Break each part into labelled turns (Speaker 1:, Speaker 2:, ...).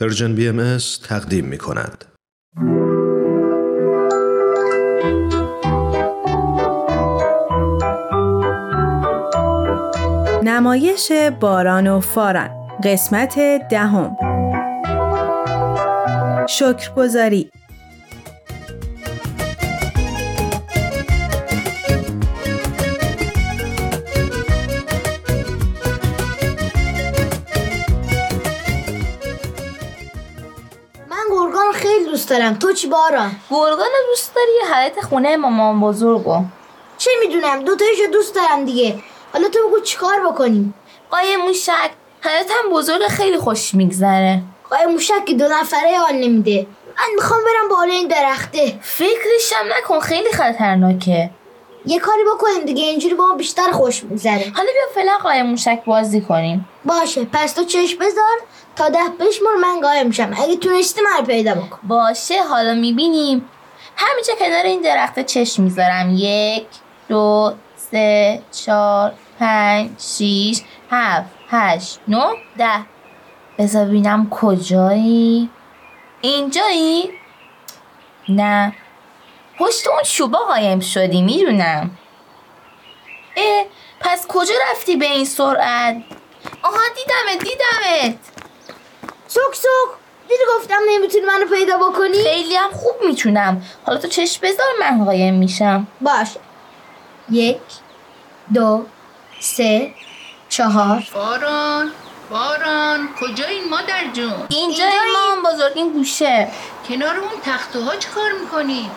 Speaker 1: پرژن بی ام تقدیم می کند.
Speaker 2: نمایش باران و فاران قسمت دهم شکرگزاری
Speaker 3: دوست دارم. تو چی باران
Speaker 4: گرگان دوست داری؟ یه حیات خونه مامان بزرگو
Speaker 3: چه می‌دونم؟ دوتایشو دوست دارم دیگه. حالا تو بگو چیکار بکنیم؟
Speaker 4: قایم موشک. حیات هم بزرگ خیلی خوش میگذره.
Speaker 3: قایم موشک که دو نفره حال نمیده. من می‌خوام برم بالا این درخته.
Speaker 4: فکرشم نکن خیلی خطرناکه.
Speaker 3: یه کاری بکنیم دیگه اینجوری با ما بیشتر خوش میگذره.
Speaker 4: حالا بیا فعلا قایم موشک بازی کنیم.
Speaker 3: باشه پس تو چشم بذار. تا ده بشمر من قایم میشم. اگه تونستی من پیدا بکن
Speaker 4: باشه حالا می‌بینیم. همینجا کنار این درخت چشم می‌ذارم. یک دو سه چهار پنج شیش هفت هشت نه ده. بذار ببینم کجایی. اینجایی؟ نه. پشت اون چوبا قایم شدی می‌دونم. اه پس کجا رفتی به این سرعت؟ آها دیدمت دیدمت.
Speaker 3: سوک سوک. دیدی گفتم نمی‌تونی منو پیدا بکنی؟
Speaker 4: خیلی هم خوب می‌تونم. حالا تو چشم بذار من قایم میشم.
Speaker 3: باش. یک دو سه چهار.
Speaker 5: باران باران. کجایی مادر جون؟
Speaker 4: اینجا ما بزرگ این گوشه.
Speaker 5: کنار اون تخته ها چه کار می‌کنی؟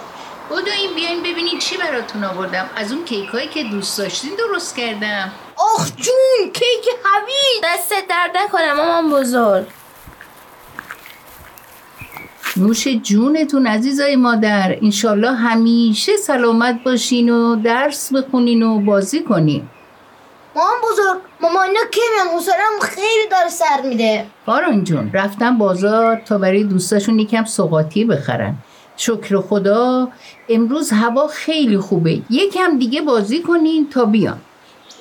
Speaker 5: بودو این بیاین ببینید چی براتون آوردم. از اون کیک هایی که دوست داشتین درست کردم.
Speaker 3: آخ جون کیک حوی
Speaker 4: دست درد نکنم مامان بزرگ.
Speaker 5: نوش جونتون عزیزای مادر. انشالله همیشه سلامت باشین و درس بخونین و بازی کنین.
Speaker 3: مامان بزرگ مامان اینا که میان؟ خیلی داره سر میده.
Speaker 5: باران جون رفتن بازار تا برای دوستاشون یکم سوقاتی بخرن. شکر خدا امروز هوا خیلی خوبه. یکم دیگه بازی کنین تا بیان.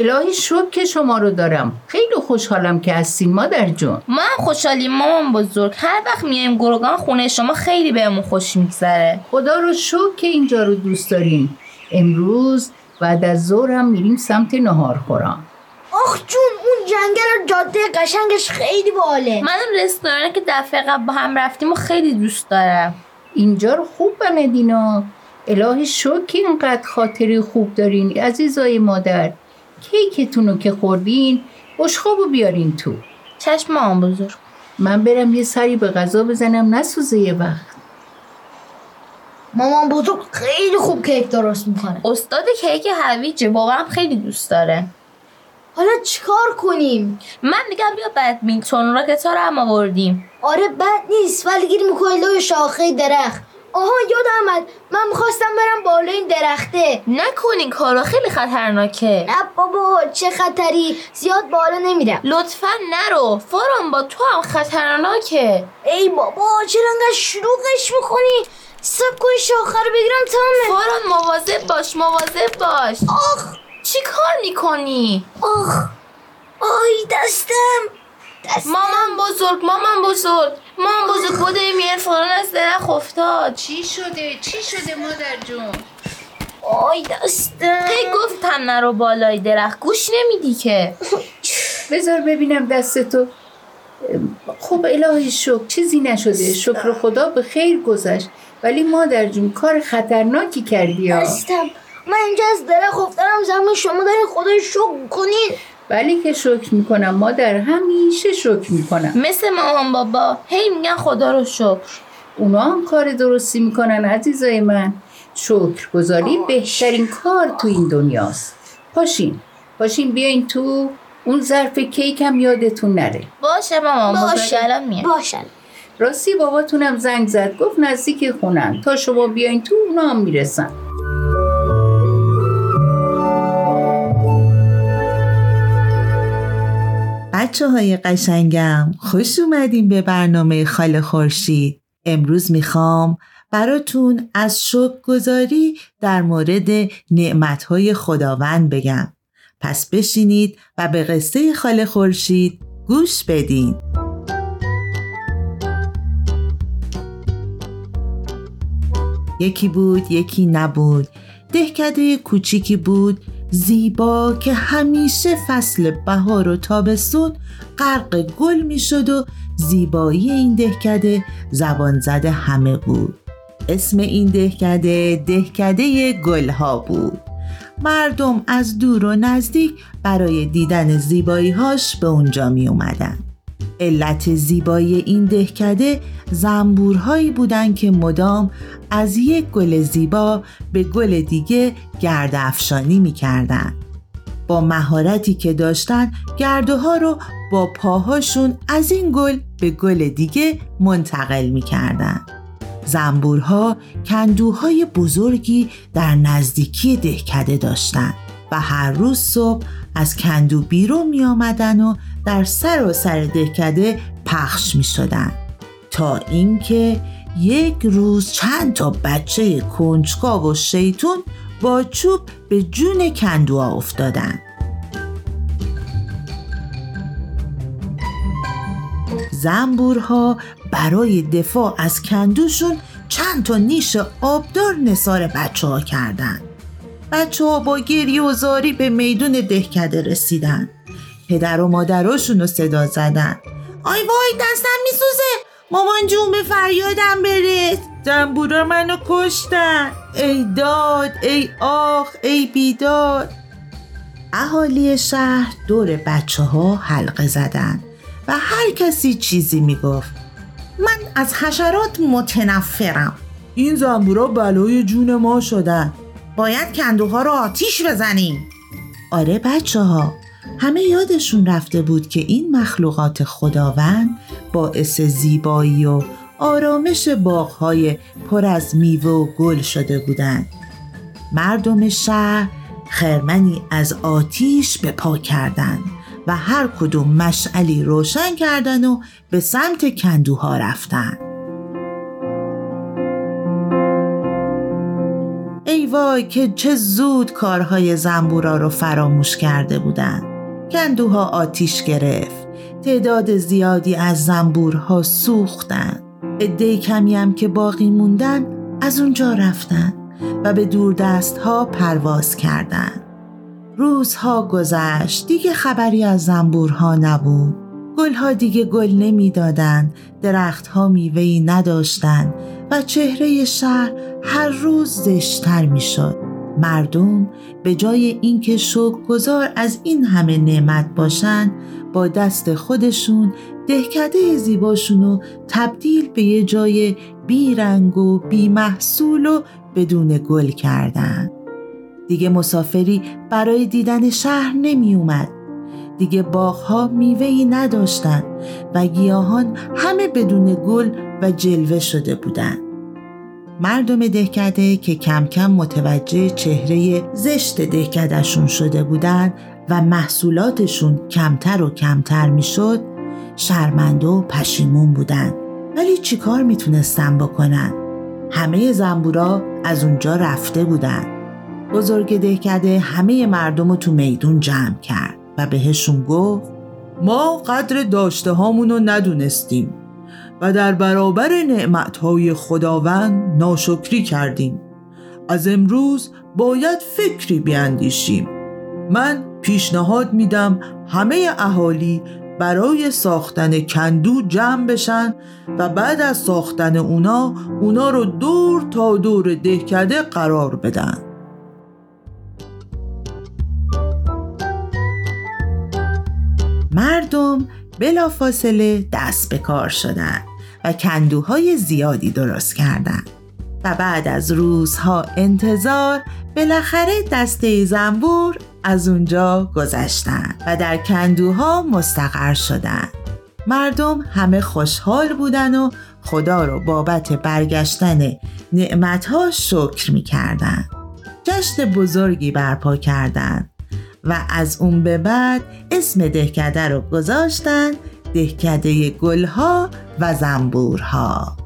Speaker 5: الهی شکر که شما رو دارم. خیلی خوشحالم که هستین مادر جون.
Speaker 4: ما هم خوشحالیم مامان بزرگ. هر وقت میایم گرگان خونه شما خیلی بهمون خوش میگذره.
Speaker 5: خدا رو شکر که اینجا رو دوست داریم. امروز بعد از ظهرم میریم سمت نهار خورم
Speaker 3: آخ جون اون جنگل و جاده قشنگش خیلی باله.
Speaker 4: من رستوران که دفعه قبل با هم رفتیم و خیلی دوست دارم.
Speaker 5: اینجا رو خوب بمدینا الهی شکر که اینقدر خاطری خوب دارین عزیزای مادر. کیکتون رو که خوردین بشخابو بیارین تو.
Speaker 4: چشم مامان بزرگ.
Speaker 5: من برم یه سری به غذا بزنم نسوزه یه وقت.
Speaker 3: مامان بزرگ خیلی خوب کیک درست می‌کنه.
Speaker 4: استاد کیک هویجه بابام خیلی دوست داره.
Speaker 3: حالا چیکار کنیم؟
Speaker 4: من میگم بیا بدمینتون راکتا رو هم آوردیم.
Speaker 3: آره بد نیست ولی گیر می‌کنه لای شاخه درخت. آها یاد آمد. من می‌خواستم برم بالا این درخته.
Speaker 4: نکنین کارا خیلی خطرناکه.
Speaker 3: نه بابا چه خطری. زیاد بالا نمیرم.
Speaker 4: لطفا نرو. فاران با تو هم خطرناکه.
Speaker 3: ای بابا چرا انقدر شروعش می‌کنی؟ سب کن شاخه رو بگیرم تمامه
Speaker 4: فاران مواظب باش مواظب باش.
Speaker 3: آخ.
Speaker 4: چی کار می‌کنی؟
Speaker 3: آخ. آی دستم.
Speaker 4: مامان بزرگ مامان بزرگ. مامان بزرگ بوده میر فلان از درخ افتاد.
Speaker 5: چی شده؟ چی شده مادر جون؟
Speaker 3: آی دستم
Speaker 4: هی گفتم نرو بالای درخت. گوش نمیدی که.
Speaker 5: بذار ببینم دست تو خب الهی شکر چیزی نشده. شکر خدا به خیر گذشت. ولی مادر جون کار خطرناکی کردی
Speaker 3: ها. دستم من اینجا از درخت افتادم زمین شما دارین خدای شکر کنین
Speaker 5: ولی که شکر می‌کنم. مادر همیشه شکر می‌کنم.
Speaker 4: مثل مامان بابا. هی میگن خدا رو شکر.
Speaker 5: اونا هم کار درستی می‌کنن عزیزای من. شکر گذاری بهترین کار تو این دنیاست. پاشین. پاشین بیاین تو اون ظرف کیک هم یادتون نره.
Speaker 4: باشه مامان باشه. الان میاد
Speaker 3: باشه.
Speaker 5: راستی باباتونم زنگ زد. گفت نزدیک خونن تا شما بیاین تو اونا هم می‌رسن.
Speaker 2: بچه های قشنگم خوش اومدیم به برنامه خال خورشید. امروز می‌خوام براتون از شکرگذاری در مورد نعمتهای خداوند بگم. پس بشینید و به قصه خال خورشید گوش بدین. یکی بود یکی نبود. دهکده کوچیکی بود. زیبا که همیشه فصل بهار و تابستون غرق گل می‌شد و زیبایی این دهکده زبان زده همه بود اسم این دهکده دهکده گلها بود مردم از دور و نزدیک برای دیدن زیبایی هاش به اونجا می اومدن. علت زیبایی این دهکده زنبورهایی بودند که مدام از یک گل زیبا به گل دیگه گرد افشانی می کردن. با مهارتی که داشتن گردوها رو با پاهاشون از این گل به گل دیگه منتقل می کردن. زنبورها کندوهای بزرگی در نزدیکی دهکده داشتند و هر روز صبح از کندو بیرون می آمدن و در سر و سر دهکده پخش می شدن. تا اینکه یک روز چند تا بچه کنجکاو و شیطون با چوب به جون کندوها افتادن. زنبورها برای دفاع از کندوشون چند تا نیش آبدار نصار بچه ها کردن. بچه ها با گریه و زاری به میدون دهکده رسیدن. پدر و مادراشون رو صدا زدن. آی وای دستم میسوزه. مامان جون به فریادم برس. زنبورا منو کشتن. ای داد ای آخ ای بیداد. اهالی شهر دور بچه ها حلقه زدن و هر کسی چیزی می‌گفت. من از حشرات متنفرم. این زنبورا بلای جون ما شدن. باید کندوها رو آتیش بزنیم. آره بچه ها همه یادشون رفته بود که این مخلوقات خداوند باعث زیبایی و آرامش باغهای پر از میوه و گل شده بودند. مردم شهر خرمنی از آتیش به پا کردند و هر کدوم مشعلی روشن کردن و به سمت کندوها رفتن ای وای که چه زود کارهای زنبورا رو فراموش کرده بودن کندوها آتیش گرفت. تعداد زیادی از زنبورها سوختن. عده کمی هم که باقی موندن از اونجا رفتن و به دور دست ها پرواز کردند. روزها گذشت. دیگه خبری از زنبورها نبود. گلها دیگه گل نمی‌دادند درختها میوهی نداشتند و چهره شهر هر روز زشتر می‌شد. مردم به جای اینکه گذار از این همه نعمت باشند با دست خودشون دهکده زیباشونو تبدیل به یه جای بیرنگ و بیمحصول و بدون گل کردن دیگه مسافری برای دیدن شهر نمی اومد. دیگه باغها میوهی نداشتند و گیاهان همه بدون گل و جلوه شده بودند. مردم دهکده که کم کم متوجه چهره زشت دهکدهشون شده بودند و محصولاتشون کمتر و کمتر می‌شد شرمنده و پشیمون بودند ولی چیکار می‌تونستن بکنن؟ همه زنبورا از اونجا رفته بودند بزرگ دهکده همه مردم رو تو میدون جمع کرد و بهشون گفت ما قدر داشته هامونو ندونستیم. و در برابر نعمتهای خداوند ناشکری کردیم. از امروز باید فکری بیاندیشیم من پیشنهاد میدم همه اهالی برای ساختن کندو جمع بشن و بعد از ساختن اونا اونا رو دور تا دور دهکده قرار بدن. مردم بلافاصله دست به کار شدند و کندوهای زیادی درست کردند و بعد از روزها انتظار بالاخره دسته زنبور از اونجا گذشتند و در کندوها مستقر شدند مردم همه خوشحال بودن و خدا رو بابت برگشتن نعمتها شکر می کردن. جشن بزرگی برپا کردند و از اون به بعد اسم دهکده رو گذاشتن دهکده گلها و زنبورها.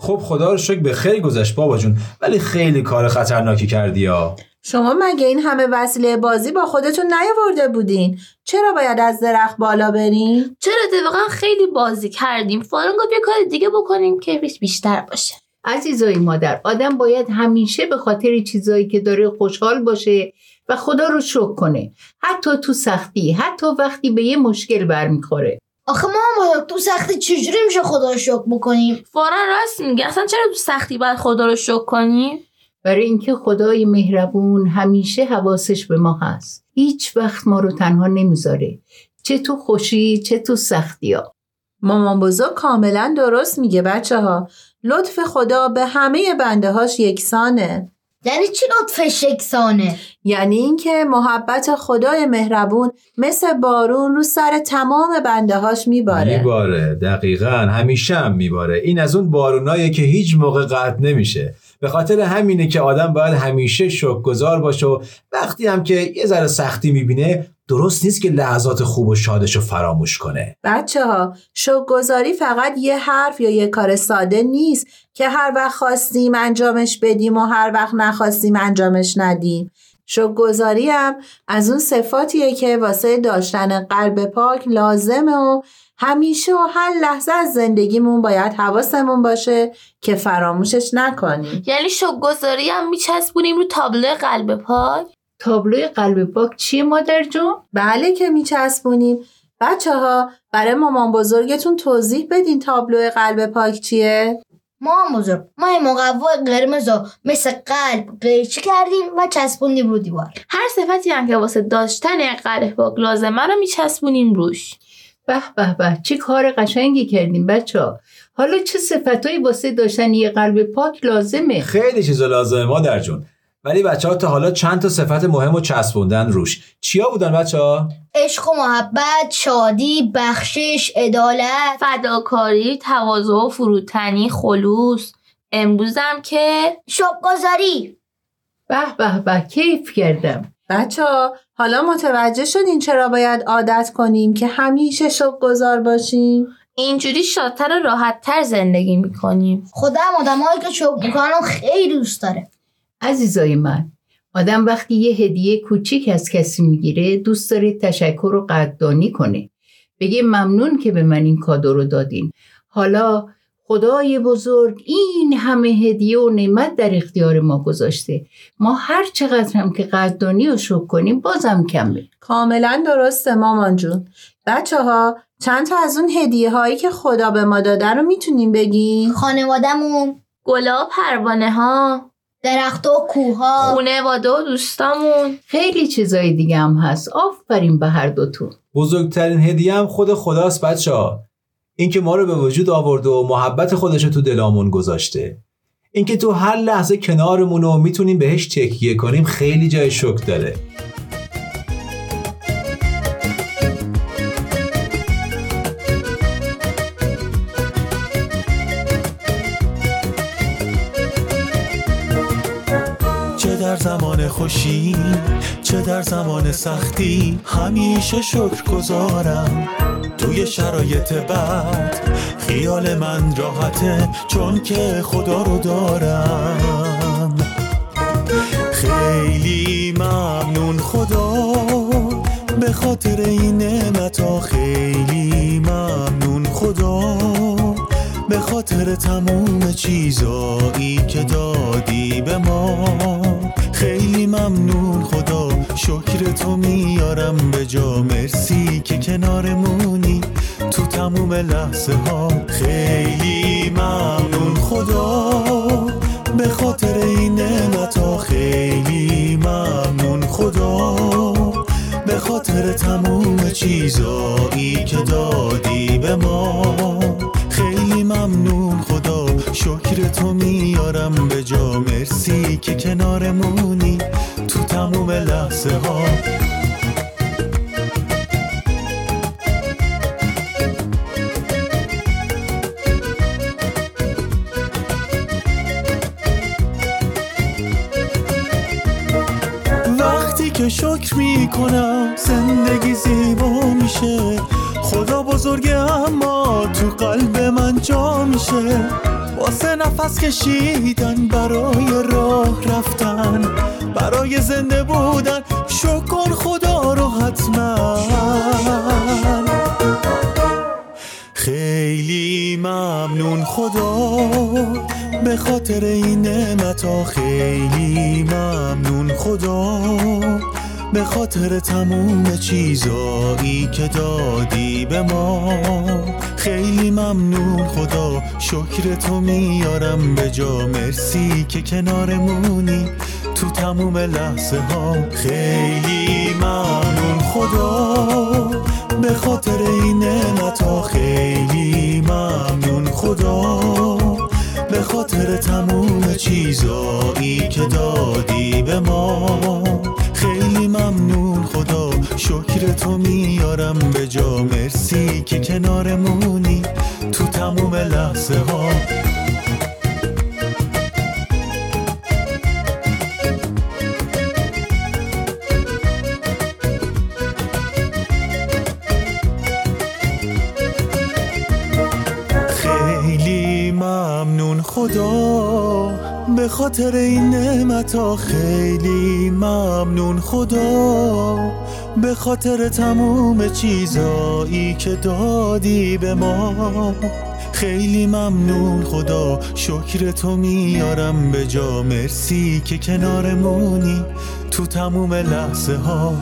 Speaker 6: خب خدا رو شکر به خیر گذشت بابا جون ولی خیلی کار خطرناکی کردی ها.
Speaker 7: شما مگه این همه وسیله بازی با خودتون نیاورده بودین؟ چرا باید از درخت بالا برین؟
Speaker 4: چرا اتفاقا خیلی بازی کردیم؟ فلان گفت یه کار دیگه بکنیم که بیشتر باشه.
Speaker 5: عزیزای مادر آدم باید همیشه به خاطر چیزایی که داره خوشحال باشه و خدا رو شکر کنه. حتی تو سختی حتی وقتی به یه مشکل برمیخوره.
Speaker 3: آخه ما تو سختی چجوری میشه خدا رو شکر بکنیم؟
Speaker 4: فورا راست میگه. اصلا چرا تو سختی باید خدا رو شکر کنیم
Speaker 5: برای اینکه خدای مهربون همیشه حواسش به ما هست. هیچ وقت ما رو تنها نمی‌ذاره. چه تو خوشی چه تو سختی ها
Speaker 7: مامان بزرگ کاملا درست میگه بچه ها لطف خدا به همه بنده هاش یکسانه.
Speaker 3: یعنی چی لطفش یکسانه؟
Speaker 7: یعنی اینکه محبت خدای مهربون مثل بارون رو سر تمام بنده هاش میباره.
Speaker 6: میباره دقیقا همیشه هم میباره. این از اون بارونایه که هیچ موقع قطع نمیشه. به خاطر همینه که آدم باید همیشه شکرگزار باشه و وقتی هم که یه ذره سختی می‌بینه درست نیست که لحظات خوب و شادش رو فراموش کنه.
Speaker 7: بچه ها شکرگزاری فقط یه حرف یا یه کار ساده نیست که هر وقت خواستیم انجامش بدیم و هر وقت نخواستیم انجامش ندیم. شکرگزاری هم از اون صفاتیه که واسه داشتن قلب پاک لازمه و همیشه و هر لحظه از زندگیمون باید حواسمون باشه که فراموشش نکنیم.
Speaker 4: یعنی شکرگزاری هم میچسبونیم رو تابلو قلب پاک؟
Speaker 5: تابلوی قلب پاک چیه مادر جون؟
Speaker 7: بله که میچسبونیم. بچه ها برای مامان بزرگتون توضیح بدین تابلو قلب پاک چیه؟
Speaker 3: ما بزرگ ما این مقوای قرمز رو مثل قلب قیچی کردیم و چسبوندیم رو دیوار.
Speaker 4: هر صفتی هم که واسه داشتن قلب پاک لازمه رو میچسبونیم روش.
Speaker 5: به به به. چه کار قشنگی کردیم بچه ها حالا چه صفتایی واسه داشتن یه قلب پاک لازمه؟
Speaker 6: خیلی چیزا لازمه مادر جون. ولی بچه ها تا حالا چند تا صفت مهم و چسبوندن روش. چیا بودن بچه ها؟
Speaker 3: عشق و محبت شادی بخشش عدالت.
Speaker 4: فداکاری تواضع و فروتنی خلوص. امروزم که
Speaker 3: شکرگزاری
Speaker 5: به به به. کیف کردم.
Speaker 7: بچه ها حالا متوجه شدین چرا باید عادت کنیم که همیشه شکرگزار باشیم؟
Speaker 4: اینجوری شادتر و راحتتر زندگی می‌کنیم.
Speaker 3: خدا هم آدمهایی که شکر می‌کنن خیلی دوست داره.
Speaker 5: عزیزای من آدم وقتی یه هدیه کوچیک از کسی می‌گیره دوست داره تشکر و قدردانی کنه. بگه ممنون که به من این کادو رو دادین. حالا خدای بزرگ این همه هدیه و نعمت در اختیار ما گذاشته. ما هر چقدر هم که قدردانی و شکر کنیم بازم کمه
Speaker 7: کاملا درسته مامان جون. بچه ها چند تا از اون هدیه هایی که خدا به ما داده رو می‌تونیم بگیم؟
Speaker 3: خانوادهمون.
Speaker 4: گلا و پروانه ها
Speaker 3: درخت و کوه ها
Speaker 4: خونواده و دوستامون.
Speaker 5: خیلی چیزای دیگه هم هست. آفرین به هر دوتون.
Speaker 6: بزرگترین هدیه هم خود خداست بچه ها اینکه ما رو به وجود آورده و محبت خودش رو تو دلامون گذاشته. اینکه تو هر لحظه کنارمون و می‌تونیم بهش تکیه کنیم خیلی جای شکر داره.
Speaker 8: خوشی چه در زمان سختی همیشه شکر گذارم توی شرایط بد خیال من راحته چون که خدا رو دارم. خیلی ممنون خدا به خاطر این نعمتا خیلی ممنون خدا به خاطر تموم چیزایی که دادی به ما. خیلی ممنون خدا. شکر تو میارم به جا. مرسی که کنارمونی تو تموم لحظه ها خیلی ممنون خدا. به خاطر این نعمتا خیلی ممنون خدا. به خاطر تموم چیزایی که دادی به ما. خیلی ممنون خدا. شکر تو میارم به جا. مرسی که کنارمونی تو تموم لحظه ها. وقتی که شکر می‌کنم زندگی زیبا میشه. خدا بزرگه اما تو قلب من جا میشه. واسه نفس کشیدن برای راه رفتن برای زنده بودن. شکر خدا رو حتما. خیلی ممنون خدا به خاطر این خاطر تموم چیزایی که دادی به ما. خیلی ممنون خدا شکر تو میارم به جا. مرسی که کنارمونی تو تموم لحظه ها. خیلی ممنون خدا به خاطر این نعمتا خیلی ممنون خدا به خاطر تموم چیزایی که دادی به ما. خیلی ممنون خدا شکر تو میارم به جا. مرسی که کنارمونی تو تموم لحظه ها. خدا به خاطر این نعمتا خیلی ممنون خدا. به خاطر تموم چیزایی که دادی به ما خیلی ممنون خدا. شکر تو میارم به جا. مرسی که کنارمونی تو تموم لحظه ها.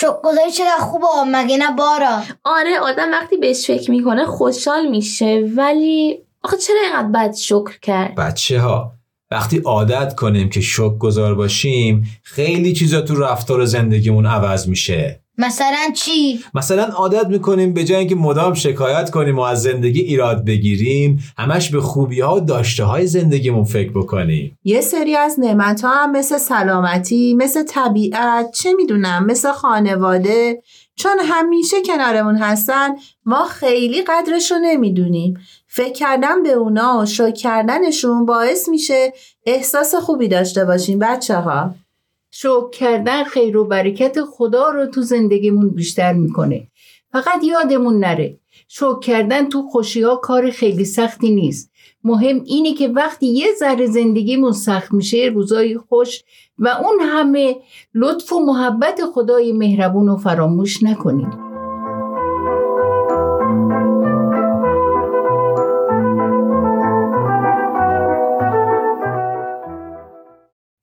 Speaker 3: شکرگزاری چقدر خوبه؟ مگه نه بارا؟
Speaker 9: آره آدم وقتی بهش فکر می‌کنه خوشحال میشه ولی آخه چرا اینقدر بد شکر کرد؟
Speaker 6: بچه ها وقتی عادت کنیم که شکر گذار باشیم خیلی چیزا تو رفتار زندگیمون عوض میشه.
Speaker 3: مثلا چی؟
Speaker 6: مثلا عادت می‌کنیم به جای اینکه مدام شکایت کنیم و از زندگی ایراد بگیریم همش به خوبی ها و داشته های زندگیمون فکر بکنیم.
Speaker 7: یه سری از نعمت ها هم مثل سلامتی مثل طبیعت چه می‌دونم مثل خانواده. چون همیشه کنارمون هستن ما خیلی قدرش رو نمی‌دونیم. فکر کردن به اونا و شکر کردنشون باعث میشه احساس خوبی داشته باشیم بچه ها
Speaker 5: شکر کردن خیر و برکت خدا رو تو زندگیمون بیشتر می‌کنه. فقط یادمون نره شکر کردن تو خوشی ها کار خیلی سختی نیست. مهم اینه که وقتی یه ذره زندگیمون سخت میشه روزای خوش و اون همه لطف و محبت خدای مهربون رو فراموش نکنیم.